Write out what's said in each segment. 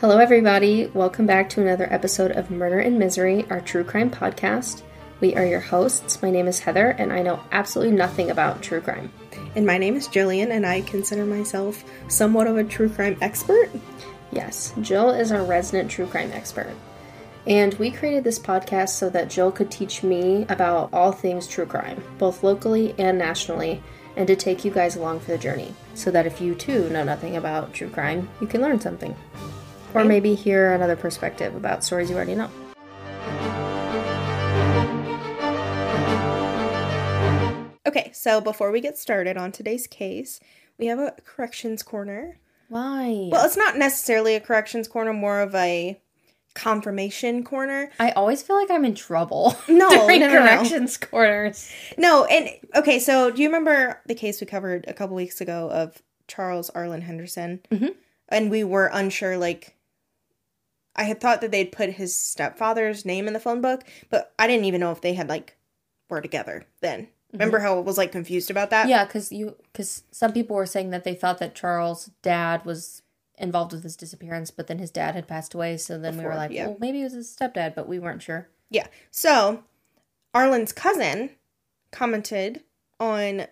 Hello, everybody. Welcome back to another episode of Murder and Misery, our true crime podcast. We are your hosts. My name is Heather, and I know absolutely nothing about true crime. And my name is Jillian, and I consider myself somewhat of a true crime expert. Yes, Jill is our resident true crime expert. And we created this podcast so that Jill could teach me about all things true crime, both locally and nationally, and to take you guys along for the journey, so that if you too know nothing about true crime, you can learn something. Or maybe hear another perspective about stories you already know. Okay, so before we get started on today's case, we have a corrections corner. Why? Well, it's not necessarily a corrections corner, more of a confirmation corner. I always feel like I'm in trouble. No, during no, no, no. corrections corners. No, and okay, so do you remember the case we covered a couple weeks ago of Charles Arlen Henderson? Mhm. And we were unsure, like, I had thought that they'd put his stepfather's name in the phone book, but I didn't even know if they had, like, were together then. Mm-hmm. Remember how I was, like, confused about that? Yeah, because you because some people were saying that they thought that Charles' dad was involved with his disappearance, but then his dad had passed away. So then we were like, yeah. well, maybe it was his stepdad, but we weren't sure. Yeah. So, Arlen's cousin commented on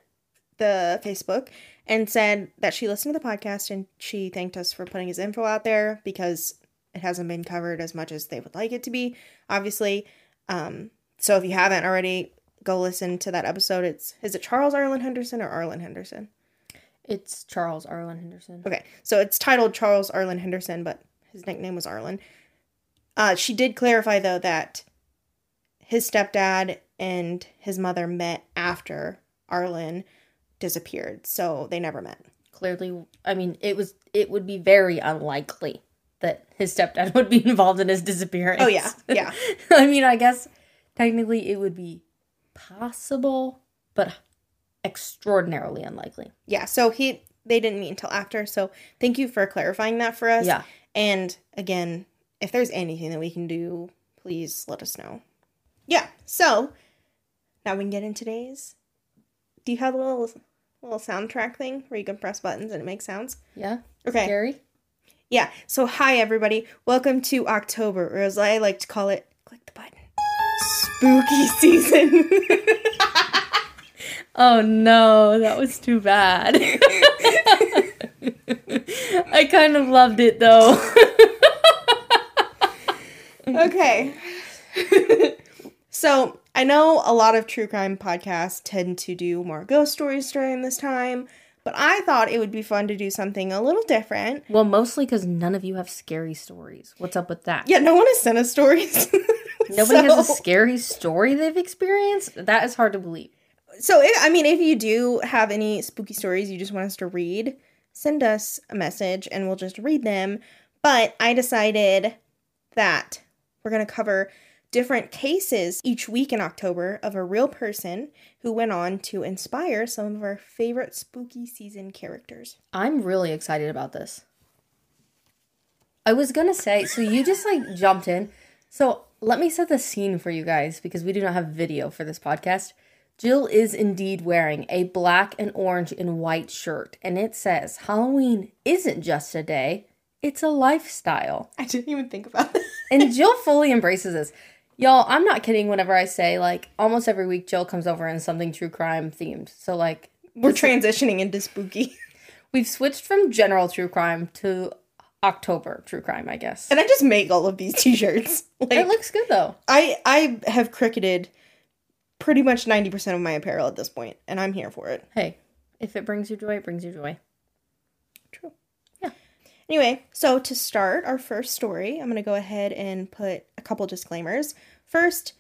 the Facebook and said that she listened to the podcast and she thanked us for putting his info out there because it hasn't been covered as much as they would like it to be, obviously. Um, so if you haven't already, go listen to that episode. It's is it Charles Arlen Henderson or Arlen Henderson? It's Charles Arlen Henderson. Okay, so it's titled Charles Arlen Henderson, but his nickname was Arlen. Uh, she did clarify though that his stepdad and his mother met after Arlen disappeared, so they never met. Clearly, I mean, it was it would be very unlikely that his stepdad would be involved in his disappearance. Oh yeah, yeah, I mean, I guess technically it would be possible, but extraordinarily unlikely. yeah. So he they didn't meet until after. So thank you for clarifying that for us. Yeah. And again, if there's anything that we can do, please let us know. Yeah. So now we can get in today's. Do you have a little little soundtrack thing where you can press buttons and it makes sounds? Yeah. Okay. Scary. Yeah. So hi everybody. Welcome to October, or as I like to call it, click the button. Spooky season. Oh no, that was too bad. I kind of loved it though. okay. so I know a lot of true crime podcasts tend to do more ghost stories during this time, but I thought it would be fun to do something a little different. well, mostly because none of you have scary stories. What's up with that? Yeah, no one has sent us stories. Nobody has a scary story they've experienced? That is hard to believe. So, if, I mean, if you do have any spooky stories you just want us to read, send us a message and we'll just read them. But I decided that we're going to cover different cases each week in October of a real person who went on to inspire some of our favorite spooky season characters. I'm really excited about this. I was gonna say, so you just like jumped in. So let me set the scene for you guys because we do not have video for this podcast. Jill is indeed wearing a black and orange and white shirt, and it says Halloween isn't just a day, it's a lifestyle. I didn't even think about it. And Jill fully embraces this. Y'all, I'm not kidding whenever I say like almost every week Jill comes over and something true crime themed. So like We're transitioning into spooky. We've switched from general true crime to October true crime, I guess. And I just make all of these t-shirts. It looks good though. I I have cricketed pretty much 90% of my apparel at this point, and I'm here for it. Hey, if it brings you joy, it brings you joy. True. Yeah. Anyway, so to start our first story, I'm going to go ahead and put couple disclaimers. First,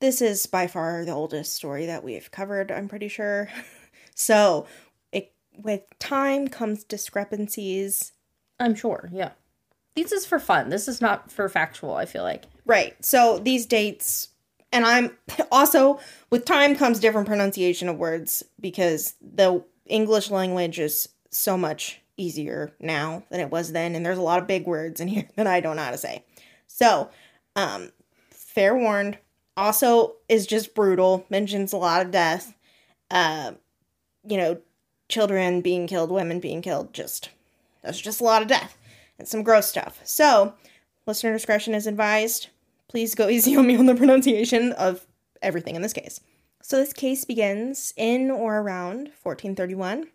this is by far the oldest story that we've covered, I'm pretty sure. so, it, with time comes discrepancies. I'm sure, yeah. This is for fun. This is not for factual, I feel like. Right. So, these dates, and I'm also, with time comes different pronunciation of words because the English language is so much easier now than it was then, and there's a lot of big words in here that I don't know how to say. So, um, fair warned. Also, is just brutal. Mentions a lot of death. Uh, you know, children being killed, women being killed. Just that's just a lot of death. and some gross stuff. So, listener discretion is advised. Please go easy on me on the pronunciation of everything in this case. So, this case begins in or around 1431.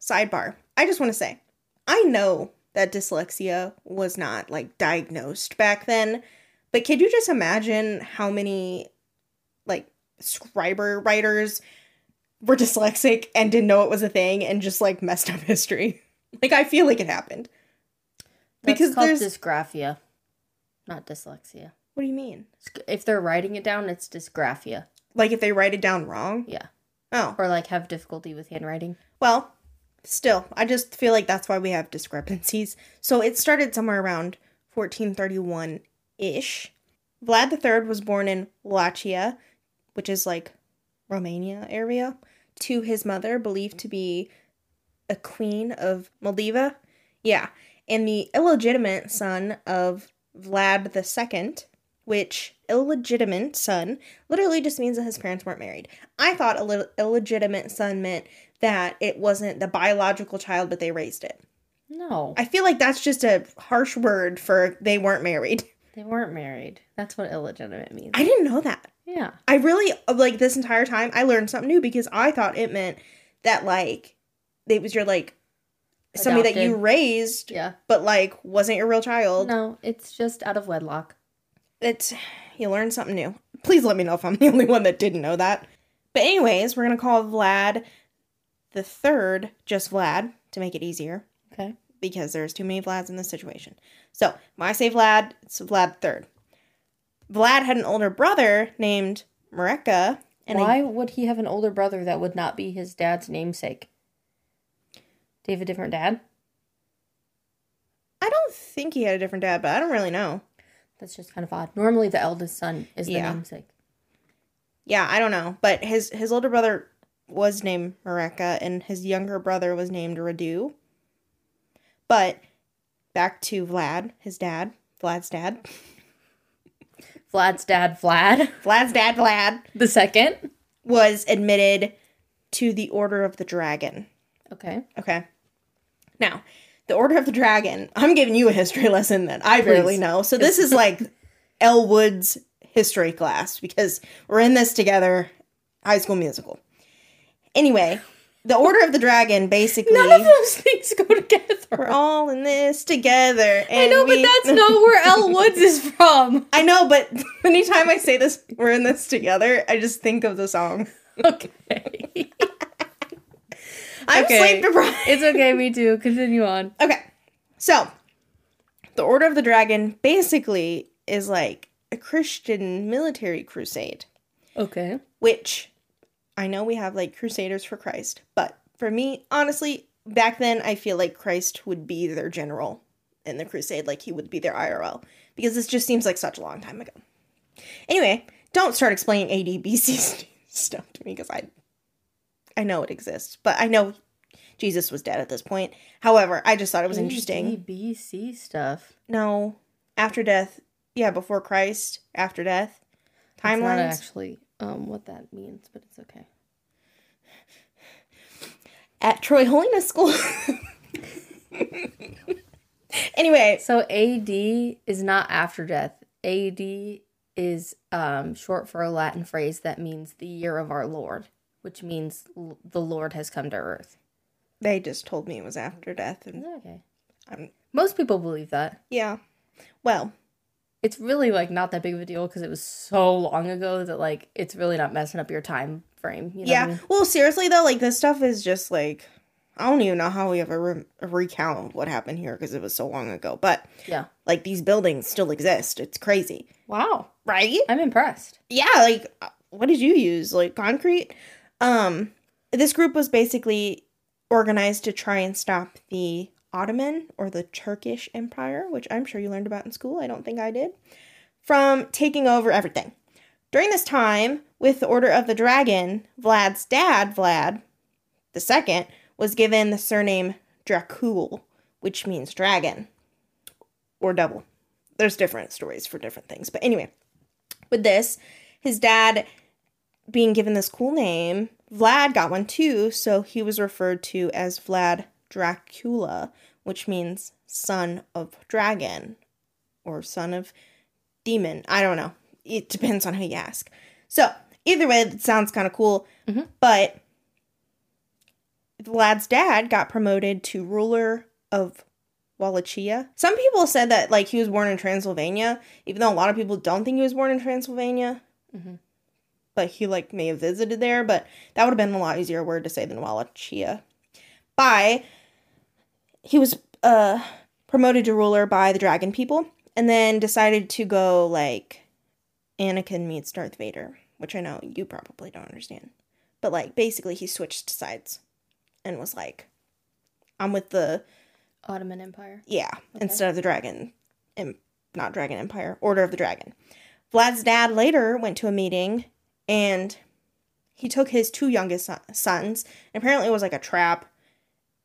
Sidebar I just want to say, I know that dyslexia was not like diagnosed back then, but could you just imagine how many like scriber writers were dyslexic and didn't know it was a thing and just like messed up history? Like I feel like it happened. That's Because called there's- dysgraphia, not dyslexia. What do you mean? If they're writing it down, it's dysgraphia. Like if they write it down wrong? Yeah. Oh. Or like have difficulty with handwriting. Well, still, I just feel like that's why we have discrepancies. So it started somewhere around 1431 ish. Vlad III was born in Wallachia, which is like Romania area, to his mother, believed to be a queen of Moldova. Yeah. And the illegitimate son of Vlad II, which illegitimate son literally just means that his parents weren't married. I thought a little illegitimate son meant that it wasn't the biological child, but they raised it. No, I feel like that's just a harsh word for they weren't married. they weren't married. That's what illegitimate means. I didn't know that. yeah. I really like this entire time I learned something new because I thought it meant that like it was your like somebody that you raised Yeah. but like wasn't your real child. No, it's just out of wedlock. It's you learn something new. Please let me know if I'm the only one that didn't know that. But anyways, we're gonna call Vlad the third just Vlad to make it easier Okay. because there's too many Vlads in this situation. So when I say Vlad, it's Vlad third. Vlad had an older brother named Mircea, and Why would he have an older brother that would not be his dad's namesake? Do you have a different dad? I don't think he had a different dad, but I don't really know. That's just kind of odd. Normally, the eldest son is the Yeah. namesake. Yeah, I don't know, but his his older brother was named Mircea, and his younger brother was named Radu. But back to Vlad, his dad, Vlad's dad, Vlad's dad, Vlad, Vlad's dad, Vlad the second. was admitted to the Order of the Dragon. Okay. Okay. Now, the Order of the Dragon, I'm giving you a history lesson that I barely know. So this is like Elle Woods' history class because we're in this together, high school musical. Anyway, the Order of the Dragon basically None of those things go together. we're all in this together. I know, but that's not where Elle Woods is from. I know, but anytime I say this, we're in this together, I just think of the song. Okay. I'm Okay. sleep deprived. it's okay, me too. Continue on. Okay. So, the Order of the Dragon basically is like a Christian military crusade, Okay. which I know we have like Crusaders for Christ, but for me, honestly, back then I feel like Christ would be their general in the crusade, like he would be their IRL, because this just seems like such a long time ago. Anyway, don't start explaining AD BC stuff to me because I I know it exists, but I know Jesus was dead at this point. However, I just thought it was interesting. BC stuff. No, after death. Yeah, before Christ, after death. Timelines. actually um what that means, but it's okay. At Troy Holiness School. anyway, So AD is not after death. AD is um short for a Latin phrase that means the year of our Lord, which means l- the Lord has come to earth. they just told me it was after death, and Okay. I'm Most people believe that. yeah. Well, It's really like not that big of a deal because it was so long ago that like it's really not messing up your time frame. You know yeah. I mean? Well, seriously though, like this stuff is just like I don't even know how we ever re- recount what happened here because it was so long ago. But Yeah. like these buildings still exist. It's crazy, Wow. right? I'm impressed. yeah like uh, what did you use like concrete um this group was basically organized to try and stop the ottoman or the turkish empire which i'm sure you learned about in school. I don't think i did. From taking over everything. During this time with the order of the dragon vlad's dad vlad second was given the surname dracul which means dragon or double there's different stories for different things but anyway with this, his dad being given this cool name, Vlad got one too, so he was referred to as Vlad Dracula, which means son of dragon or son of demon. I don't know. It depends on who you ask. So, either way, it sounds kind of cool. Mhm. But Vlad's dad got promoted to ruler of Wallachia. Some people said that like he was born in Transylvania, even though a lot of people don't think he was born in Transylvania. Mhm. But he like may have visited there, but that would have been a lot easier word to say than Wallachia. By he was uh promoted to ruler by the dragon people and then decided to go like Anakin meets Darth Vader, which I know you probably don't understand. But like basically he switched sides and was like I'm with the Ottoman Empire. yeah, instead of the dragon, em- not dragon empire, Order of the Dragon. Vlad's dad later went to a meeting and he took his two youngest son- sons. And apparently, it was like a trap.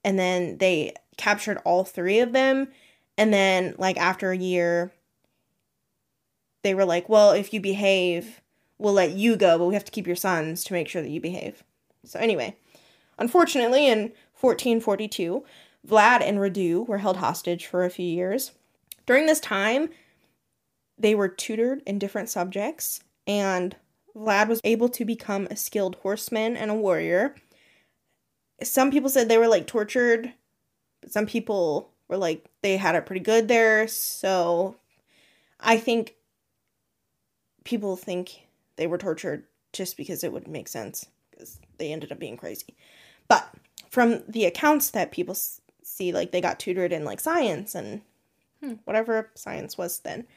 And then they captured all three of them. And then, like, after a year, they were like, well, if you behave, we'll let you go, but we have to keep your sons to make sure that you behave. So, anyway, unfortunately, in 1442, Vlad and Radu were held hostage for a few years. During this time, they were tutored in different subjects, and Vlad was able to become a skilled horseman and a warrior. Some people said they were like tortured, but some people were like they had it pretty good there. So I think people think they were tortured just because it would make sense because they ended up being crazy. But from the accounts that people s- see, like they got tutored in like science and Hmm. whatever science was then.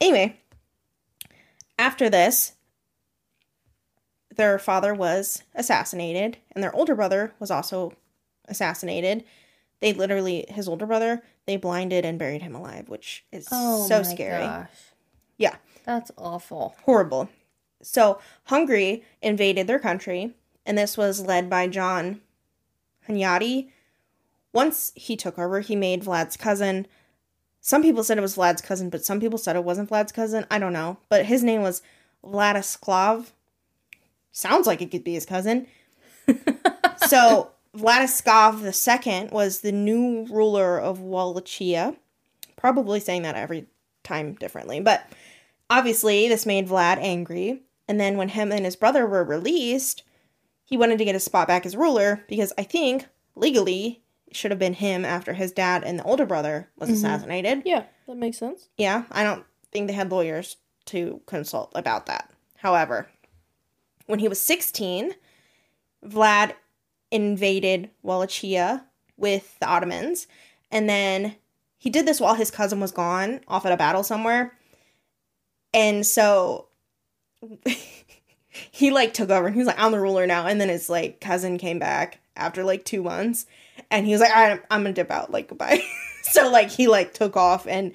Anyway, after this, their father was assassinated and their older brother was also assassinated. They literally, his older brother, they blinded and buried him alive, which is so scary. Oh, so my scary. Gosh. Yeah. That's awful. Horrible. So, Hungary invaded their country, and this was led by John Hunyadi. Once he took over, he made Vlad's cousin. Some people said it was Vlad's cousin, but some people said it wasn't Vlad's cousin. I don't know. But his name was Vladislav. Sounds like it could be his cousin. so, Vladislav II was the new ruler of Wallachia. Probably saying that every time differently, but obviously this made Vlad angry. And then when him and his brother were released, he wanted to get his spot back as ruler because I think legally it should have been him after his dad and the older brother was mm-hmm. assassinated. Yeah, that makes sense. Yeah, I don't think they had lawyers to consult about that. However, when he was 16, Vlad invaded Wallachia with the Ottomans, and then he did this while his cousin was gone off at a battle somewhere. And so he like took over and he was like, I'm the ruler now. And then his like cousin came back after like two months and he was like, All right, I'm gonna dip out, like goodbye. so like he like took off and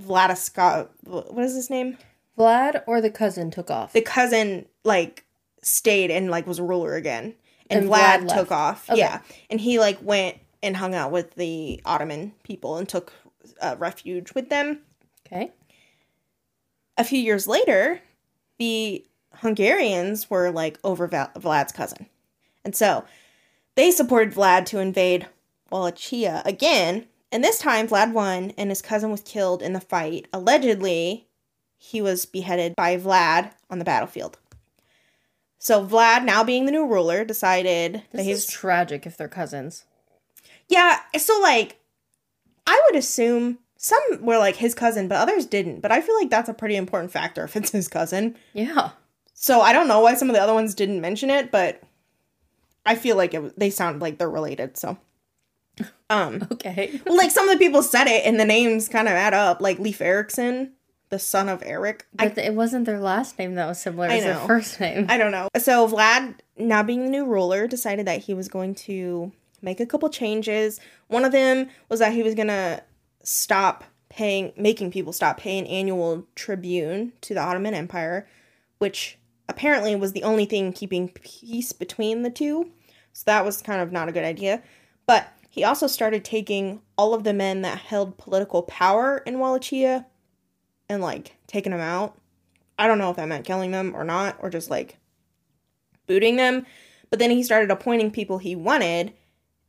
Vladislav what is his name? Vlad or the cousin took off. The cousin like stayed and like was a ruler again. And, And Vlad, Vlad took off. Okay. Yeah. And he like went and hung out with the Ottoman people and took uh, refuge with them. okay. a few years later, the Hungarians were like over Va- Vlad's cousin. And so they supported Vlad to invade Wallachia again. And this time, Vlad won and his cousin was killed in the fight. Allegedly, he was beheaded by Vlad on the battlefield. So Vlad, now being the new ruler, decided that he's is tragic if they're cousins. yeah, so like I would assume some were like his cousin, but others didn't. But I feel like that's a pretty important factor if it's his cousin. Yeah. So I don't know why some of the other ones didn't mention it, but I feel like it, they sound like they're related. So, um, Okay. well, like some of the people said it, and the names kind of add up. Like Leif Erikson, the son of Eric. I, But it wasn't their last name that was similar I as their first name. I don't know. So Vlad, now being the new ruler, decided that he was going to make a couple changes. One of them was that he was gonna stop paying, making people stop paying annual tribune to the Ottoman Empire, which apparently was the only thing keeping peace between the two. So that was kind of not a good idea. But he also started taking all of the men that held political power in Wallachia and like taking them out. I don't know if that meant killing them or not, or just like booting them. But then he started appointing people he wanted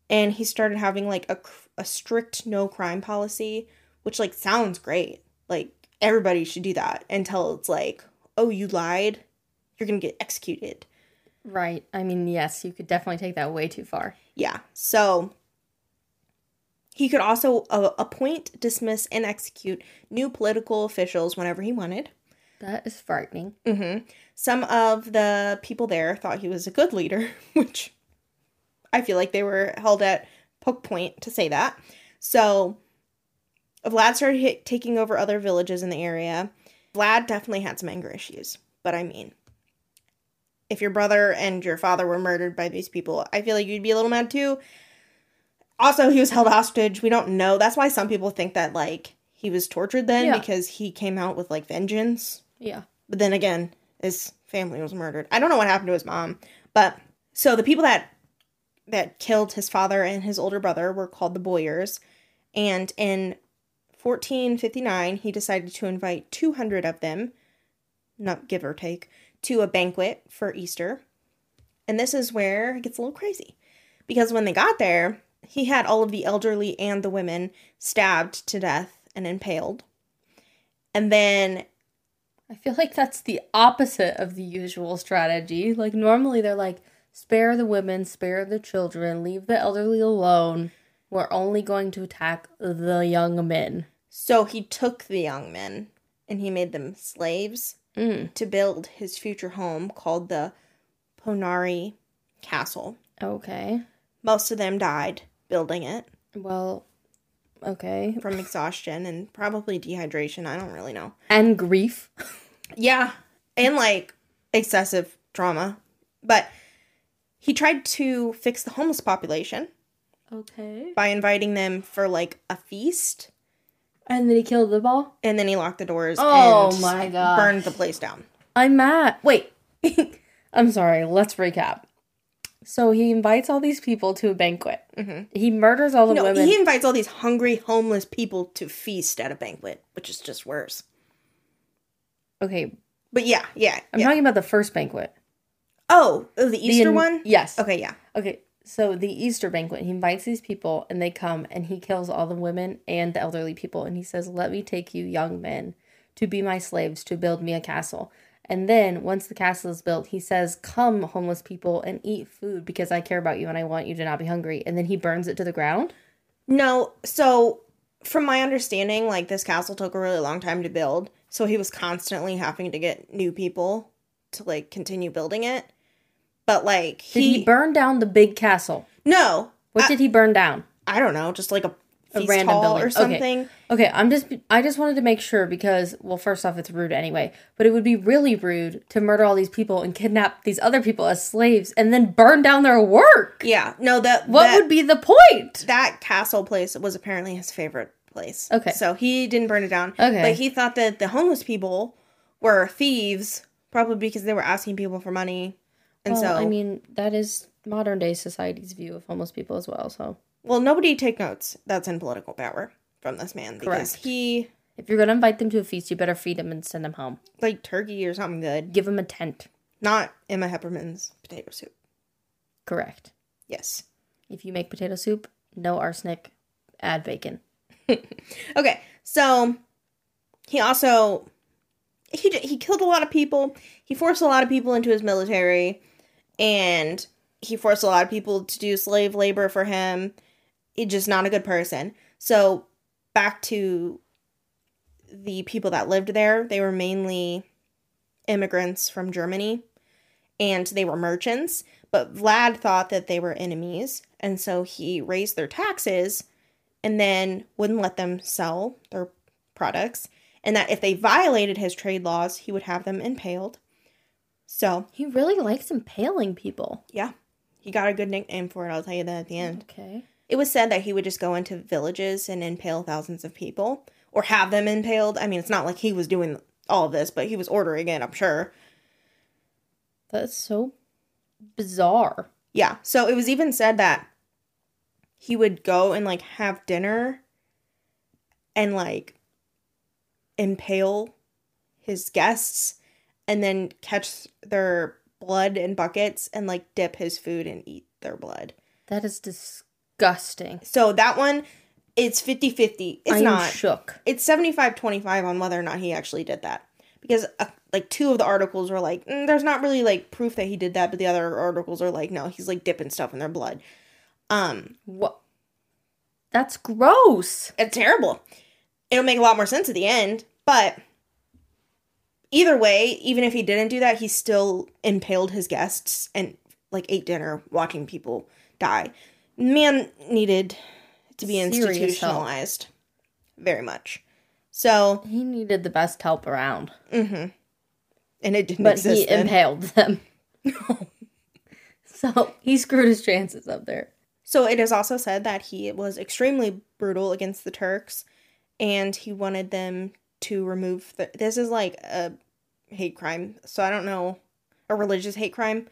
and he started having like a, a strict no crime policy, which like sounds great. Like everybody should do that until it's like, oh, you lied, you're gonna get executed. Right. I mean, yes, you could definitely take that way too far. Yeah. So he could also uh, appoint, dismiss, and execute new political officials whenever he wanted. That is frightening. hmm Some of the people there thought he was a good leader, which I feel like they were held at poke point to say that. So Vlad started hit, taking over other villages in the area. Vlad definitely had some anger issues, but I mean, if your brother and your father were murdered by these people, I feel like you'd be a little mad too. Also, he was held hostage. We don't know. That's why some people think that like he was tortured then Yeah. because he came out with like vengeance. Yeah. But then again, his family was murdered. I don't know what happened to his mom, but so the people that that killed his father and his older brother were called the Boyars, and in 1459 he decided to invite 200 of them, not give or take, to a banquet for Easter. And this is where it gets a little crazy. Because when they got there, he had all of the elderly and the women stabbed to death and impaled. And then I feel like that's the opposite of the usual strategy. Like, normally they're like, spare the women, spare the children, leave the elderly alone. We're only going to attack the young men. So he took the young men and he made them slaves Mm. to build his future home called the Poenari Castle. Okay. Most of them died building it Well, okay. from exhaustion and probably dehydration. I don't really know. And grief. Yeah, and like excessive trauma. But he tried to fix the homeless population Okay. by inviting them for like a feast And then he killed them all? and then he locked the doors Oh and my gosh. burned the place down. I'm mad. Wait. I'm sorry. Let's recap. So he invites all these people to a banquet. Mm-hmm. He murders all the No, women. he invites all these hungry homeless people to feast at a banquet, which is just worse. okay, But yeah, yeah. I'm yeah. talking about the first banquet. oh, oh, the The Easter in- one? Yes. Okay, yeah. Okay. So the Easter banquet, he invites these people and they come and he kills all the women and the elderly people and he says, "Let me take you young men to be my slaves to build me a castle." And then once the castle is built, he says, "Come, homeless people, and eat food because I care about you and I want you to not be hungry." And then he burns it to the ground. No, so from my understanding, like this castle took a really long time to build, so he was constantly having to get new people to like continue building it. But like Did he, he, burn down the big castle? no, What I, did he burn down? I don't know, just like a, A random hall building. or Okay. something. Okay, I'm just I just wanted to make sure because well, first off, it's rude anyway, but it would be really rude to murder all these people and kidnap these other people as slaves and then burn down their work. Yeah, no, that What that, would be the point? that castle place was apparently his favorite place. Okay. so he didn't burn it down. Okay. but he thought that the homeless people were thieves, probably because they were asking people for money, and Well, so I mean, that is modern day society's view of homeless people as well. So, Well, nobody take notes that's in political power from this man because Correct. he if you're gonna invite them to a feast, you better feed them and send them home. like turkey or something good, Give them a tent. not Emma Hepperman's potato soup. Correct. Yes. If you make potato soup, no arsenic. Add bacon. Okay, so he also he he killed a lot of people. He forced a lot of people into his military, and he forced a lot of people to do slave labor for him. Just not a good person. So back to the people that lived there, they were mainly immigrants from Germany, and they were merchants. But Vlad thought that they were enemies, and so he raised their taxes and then wouldn't let them sell their products, and that if they violated his trade laws, he would have them impaled. So, He really likes impaling people. yeah, he got a good nickname for it, I'll tell you that at the end. Okay. It was said that he would just go into villages and impale thousands of people, or have them impaled. I mean, it's not like he was doing all of this, but he was ordering it, I'm sure. That's so bizarre. Yeah, so it was even said that he would go and like have dinner and like impale his guests and then catch their blood in buckets and like dip his food and eat their blood. That is disgusting. So that one, it's 50 50. It's I am not. shook. It's 75 25 on whether or not he actually did that. Because uh, like two of the articles were like, mm, there's not really like proof that he did that, but the other articles are like, no, he's like dipping stuff in their blood. Um, What? That's gross. it's terrible. It'll make a lot more sense at the end, but either way, even if he didn't do that, he still impaled his guests and like ate dinner watching people die. Man needed to be Serious help. institutionalized very much. So, He needed the best help around, mhm. and it didn't but he then. impaled them. so he screwed his chances up there. So it is also said that he was extremely brutal against the Turks and he wanted them to remove the this is like a hate crime. So I don't know a religious hate crime.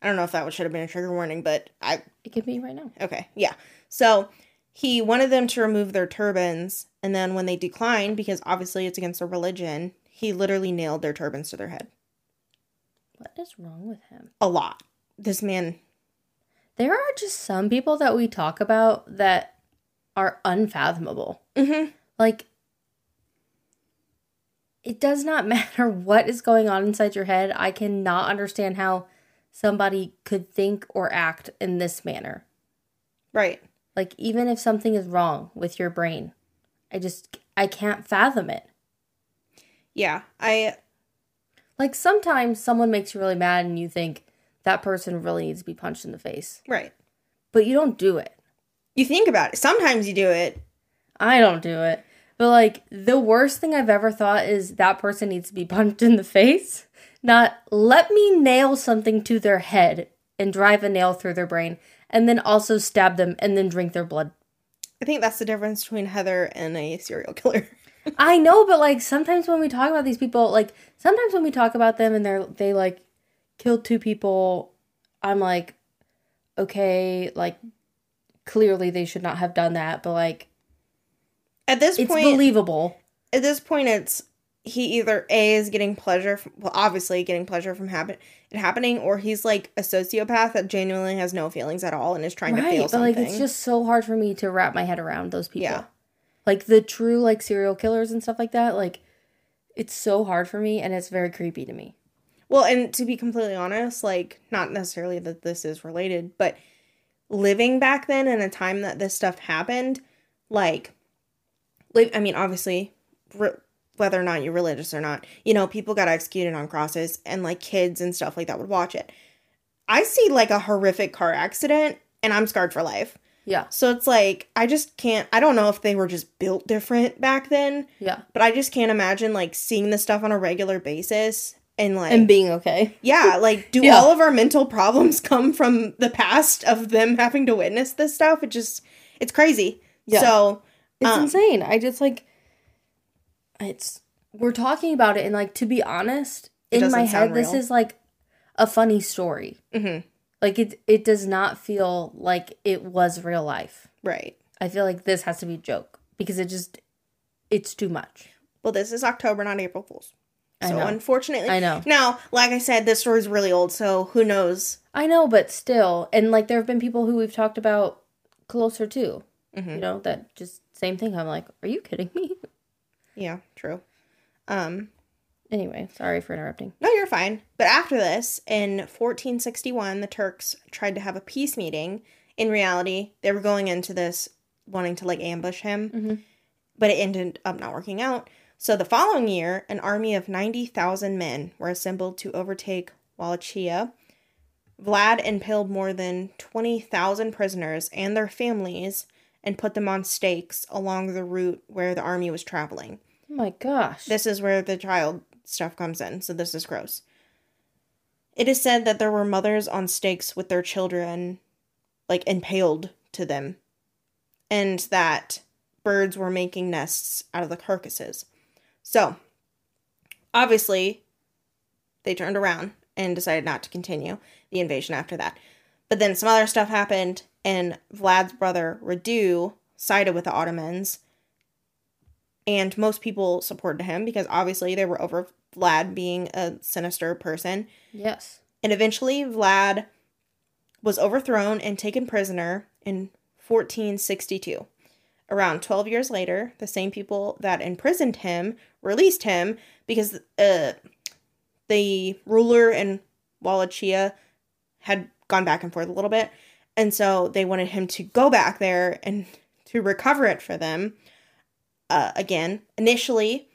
I don't know if that should have been a trigger warning, but I It could be right now. okay, yeah. So he wanted them to remove their turbans and then when they declined because obviously it's against their religion, he literally nailed their turbans to their head. What is wrong with him? A lot. This man There are just some people that we talk about that are unfathomable. Mhm. Like, it does not matter what is going on inside your head. I cannot understand how somebody could think or act in this manner. Right. Like, even if something is wrong with your brain, I just, I can't fathom it. Yeah. I Like, sometimes someone makes you really mad and you think that person really needs to be punched in the face, right. but you don't do it. You think about it. Sometimes you do it. I don't do it. But like the worst thing I've ever thought is that person needs to be punched in the face. Not let me nail something to their head and drive a nail through their brain and then also stab them and then drink their blood. I think that's the difference between Heather and a serial killer. I know, but like sometimes when we talk about these people, like sometimes when we talk about them and they're they like killed two people, I'm like, okay, like clearly they should not have done that, but like At this point it's point, believable. at this point, it's he either a is getting pleasure, from, well, obviously getting pleasure from happen it happening, or he's like a sociopath that genuinely has no feelings at all and is trying to feel Right, but something. like it's just so hard for me to wrap my head around those people. Yeah. Like the true like serial killers and stuff like that, like it's so hard for me and it's very creepy to me. well, and to be completely honest, like not necessarily that this is related, but living back then in a time that this stuff happened, like, li- I mean, obviously, re- whether or not you're religious or not, you know, people got executed on crosses, and like kids and stuff like that would watch it. I see like a horrific car accident, and I'm scarred for life. Yeah. So it's like I just can't. I don't know if they were just built different back then, Yeah. but I just can't imagine like seeing this stuff on a regular basis and like And being okay. yeah, like do Yeah. all of our mental problems come from the past of them having to witness this stuff? It just it's crazy. Yeah. So It's Um, insane. I just like it's we're talking about it and like to be honest, It in my head this is like a funny story. mhm, Like it it does not feel like it was real life. right. I feel like this has to be a joke because it just it's too much. Well, this is October, not April Fools. I So know. unfortunately, I know. Now, like I said, this story's really old, so who knows? I know, but still, and like there have been people who we've talked about closer to, Mhm. you know, that just same thing. I'm like, are you kidding me? Yeah, true. Um, Anyway, sorry for interrupting. no, you're fine. But after this, in 1461, the Turks tried to have a peace meeting. In reality, they were going into this wanting to like ambush him, Mhm. but it ended up not working out. So the following year, an army of 90,000 men were assembled to overtake Wallachia. Vlad impaled more than 20,000 prisoners and their families and put them on stakes along the route where the army was traveling. Oh my gosh. This is where the child stuff comes in, so this is gross. It is said that there were mothers on stakes with their children, like impaled to them, and that birds were making nests out of the carcasses. So, obviously, they turned around and decided not to continue the invasion after that. But then some other stuff happened, and Vlad's brother Radu sided with the Ottomans and most people supported him because obviously they were over Vlad being a sinister person. yes. And eventually, Vlad was overthrown and taken prisoner in 1462. Around 12 years later, the same people that imprisoned him released him because uh, the ruler in Wallachia had gone back and forth a little bit. And so they wanted him to go back there and to recover it for them. Uh, again, initially,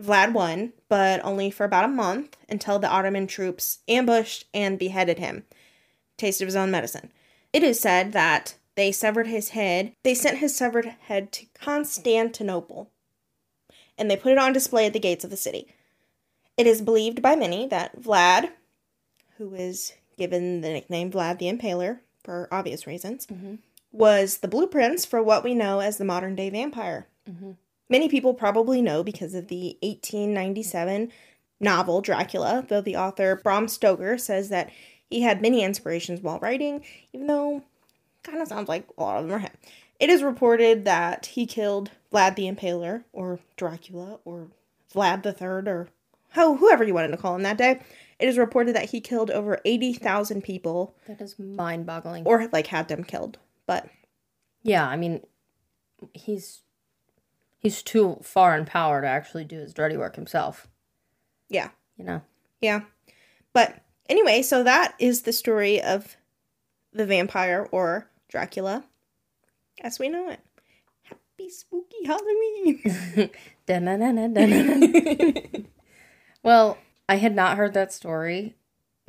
Vlad won, but only for about a month until the Ottoman troops ambushed and beheaded him. Taste of his own medicine. It is said that they severed his head. They sent his severed head to Constantinople and they put it on display at the gates of the city. It is believed by many that Vlad, who is given the nickname Vlad the Impaler for obvious reasons, Mhm. was the blueprints for what we know as the modern day vampire. Mhm. Many people probably know because of the 1897 novel Dracula, though the author Bram Stoker says that he had many inspirations while writing, even though kind of sounds like a lot of them are him. It is reported that he killed Vlad the Impaler, or Dracula, or Vlad the Third, or ho- whoever you wanted to call him that day. It is reported that he killed over 80,000 people, That is mind boggling. or like had them killed. But yeah, I mean, he's he's too far in power to actually do his dirty work himself. yeah, You know. Yeah. But anyway, so that is the story of the vampire or Dracula as we know it. Happy spooky Halloween. Well, I had not heard that story,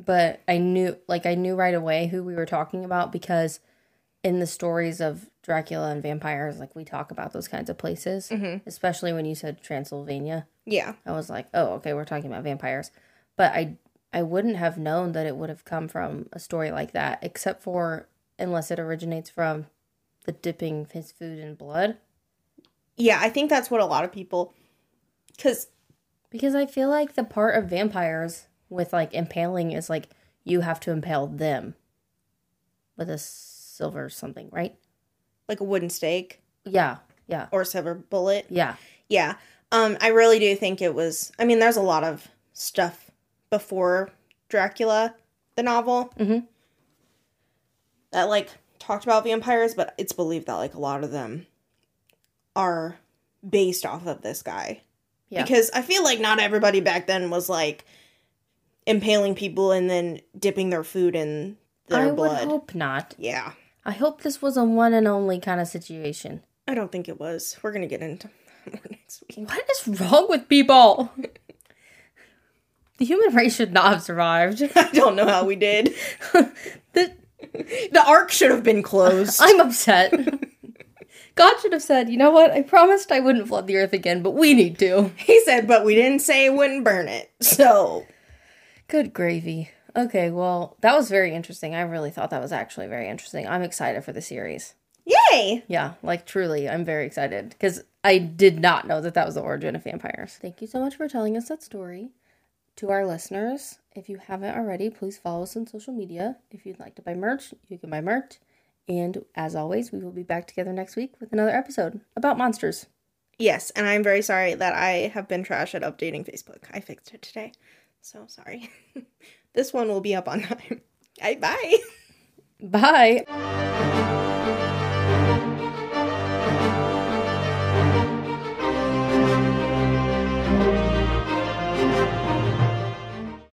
but I knew like I knew right away who we were talking about because in the stories of Dracula and vampires, like we talk about those kinds of places, Mhm. especially when you said Transylvania. yeah. I was like, "Oh, okay, we're talking about vampires." But I I wouldn't have known that it would have come from a story like that except for unless it originates from the dipping his food in blood Yeah, I think that's what a lot of people cuz because I feel like the part of vampires with like impaling is like you have to impale them with a silver something, right? Like a wooden stake Yeah. Yeah. or a silver bullet. Yeah. Yeah. Um I really do think it was I mean there's a lot of stuff before Dracula the novel Mhm. that like talked about vampires, but it's believed that like a lot of them are based off of this guy. Yeah. Because I feel like not everybody back then was like impaling people and then dipping their food in their I blood. I would hope not. yeah. I hope this was a one and only kind of situation. I don't think it was. We're gonna get into more next week. What is wrong with people? the human race should not have survived. I don't know how we did. The- The ark should have been closed. I'm upset. God should have said, you know what? I promised I wouldn't flood the earth again, but we need to. he said, but we didn't say it wouldn't burn it. So Good gravy. Okay, well, that was very interesting. I really thought that was actually very interesting. I'm excited for the series. yay! Yeah, like truly, I'm very excited because I did not know that that was the origin of vampires. Thank you so much for telling us that story. To our listeners, if you haven't already, please follow us on social media. If you'd like to buy merch, you can buy merch. And as always, we will be back together next week with another episode about monsters. Yes, and I'm very sorry that I have been trash at updating Facebook. I fixed it today. So sorry. This one will be up on time. Right, bye. Bye.